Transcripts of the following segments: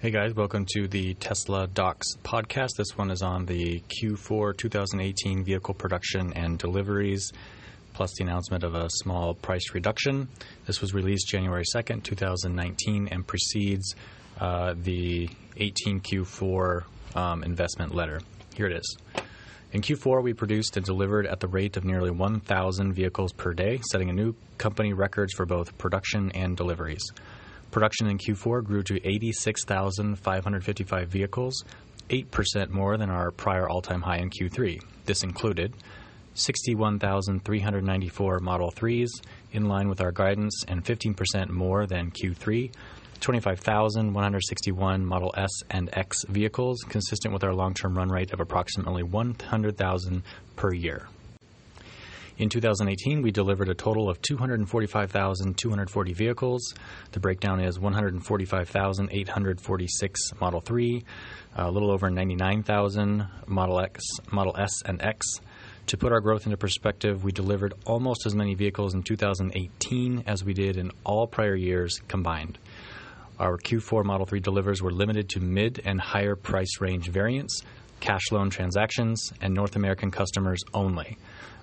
Hey guys, welcome to the Tesla Docs podcast. This one is on the Q4 2018 vehicle production and deliveries, plus the announcement of a small price reduction. This was released January 2nd, 2019, and precedes uh, the 18 Q4 um, investment letter. Here it is. In Q4, we produced and delivered at the rate of nearly 1,000 vehicles per day, setting a new company records for both production and deliveries. Production in Q4 grew to 86,555 vehicles, 8% more than our prior all time high in Q3. This included 61,394 Model 3s, in line with our guidance, and 15% more than Q3. 25,161 Model S and X vehicles, consistent with our long term run rate of approximately 100,000 per year. In 2018, we delivered a total of 245,240 vehicles. The breakdown is 145,846 Model 3, a little over 99,000 Model X, Model S, and X. To put our growth into perspective, we delivered almost as many vehicles in 2018 as we did in all prior years combined. Our Q4 Model 3 delivers were limited to mid and higher price range variants, cash loan transactions, and North American customers only.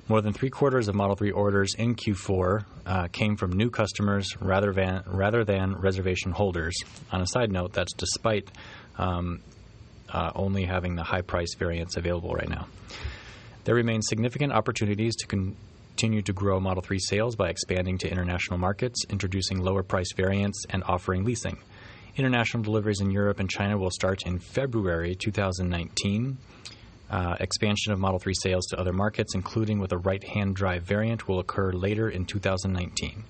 More than three quarters of Model 3 orders in Q4 uh, came from new customers rather than, rather than reservation holders. On a side note, that's despite um, uh, only having the high price variants available right now. There remain significant opportunities to continue to grow Model 3 sales by expanding to international markets, introducing lower price variants, and offering leasing. International deliveries in Europe and China will start in February 2019. Uh, expansion of Model 3 sales to other markets, including with a right hand drive variant, will occur later in 2019.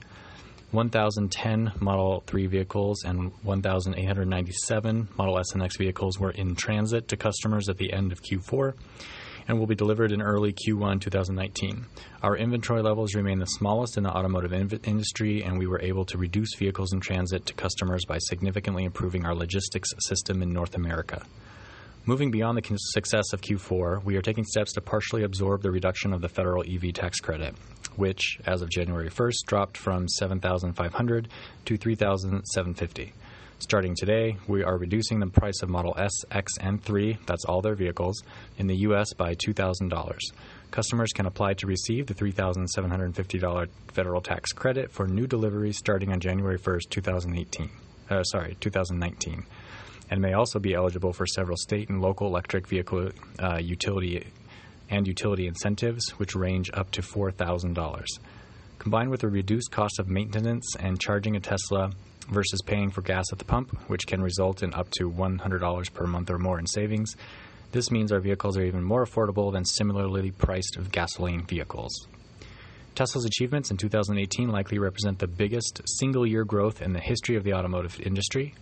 1,010 Model 3 vehicles and 1,897 Model S and X vehicles were in transit to customers at the end of Q4 and will be delivered in early Q1 2019. Our inventory levels remain the smallest in the automotive industry, and we were able to reduce vehicles in transit to customers by significantly improving our logistics system in North America. Moving beyond the success of Q4, we are taking steps to partially absorb the reduction of the federal EV tax credit, which, as of January 1st, dropped from 7,500 to $3,750. Starting today, we are reducing the price of Model S, X, and 3, that's all their vehicles, in the U.S. by $2,000. Customers can apply to receive the $3,750 federal tax credit for new deliveries starting on January 1st, 2018. Uh, sorry, 2019 and may also be eligible for several state and local electric vehicle uh, utility and utility incentives, which range up to $4,000. Combined with a reduced cost of maintenance and charging a Tesla versus paying for gas at the pump, which can result in up to $100 per month or more in savings, this means our vehicles are even more affordable than similarly priced gasoline vehicles. Tesla's achievements in 2018 likely represent the biggest single year growth in the history of the automotive industry.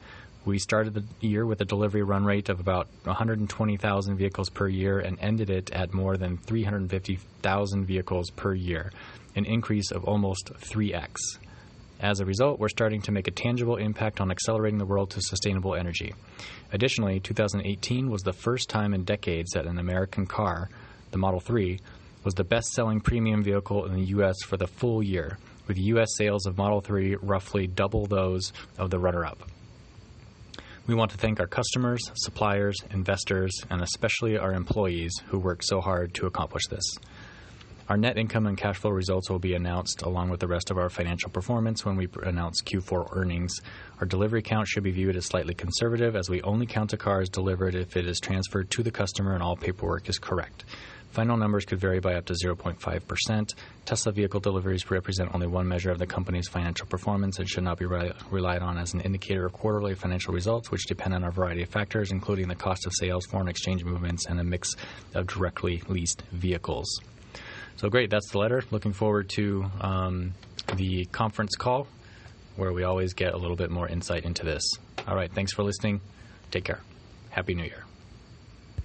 We started the year with a delivery run rate of about 120,000 vehicles per year and ended it at more than 350,000 vehicles per year, an increase of almost 3x. As a result, we're starting to make a tangible impact on accelerating the world to sustainable energy. Additionally, 2018 was the first time in decades that an American car, the Model 3, was the best selling premium vehicle in the U.S. for the full year, with U.S. sales of Model 3 roughly double those of the runner up. We want to thank our customers, suppliers, investors, and especially our employees who worked so hard to accomplish this. Our net income and cash flow results will be announced along with the rest of our financial performance when we announce Q4 earnings. Our delivery count should be viewed as slightly conservative as we only count a car as delivered if it is transferred to the customer and all paperwork is correct. Final numbers could vary by up to 0.5%. Tesla vehicle deliveries represent only one measure of the company's financial performance and should not be re- relied on as an indicator of quarterly financial results, which depend on a variety of factors, including the cost of sales, foreign exchange movements, and a mix of directly leased vehicles. So, great, that's the letter. Looking forward to um, the conference call where we always get a little bit more insight into this. All right, thanks for listening. Take care. Happy New Year.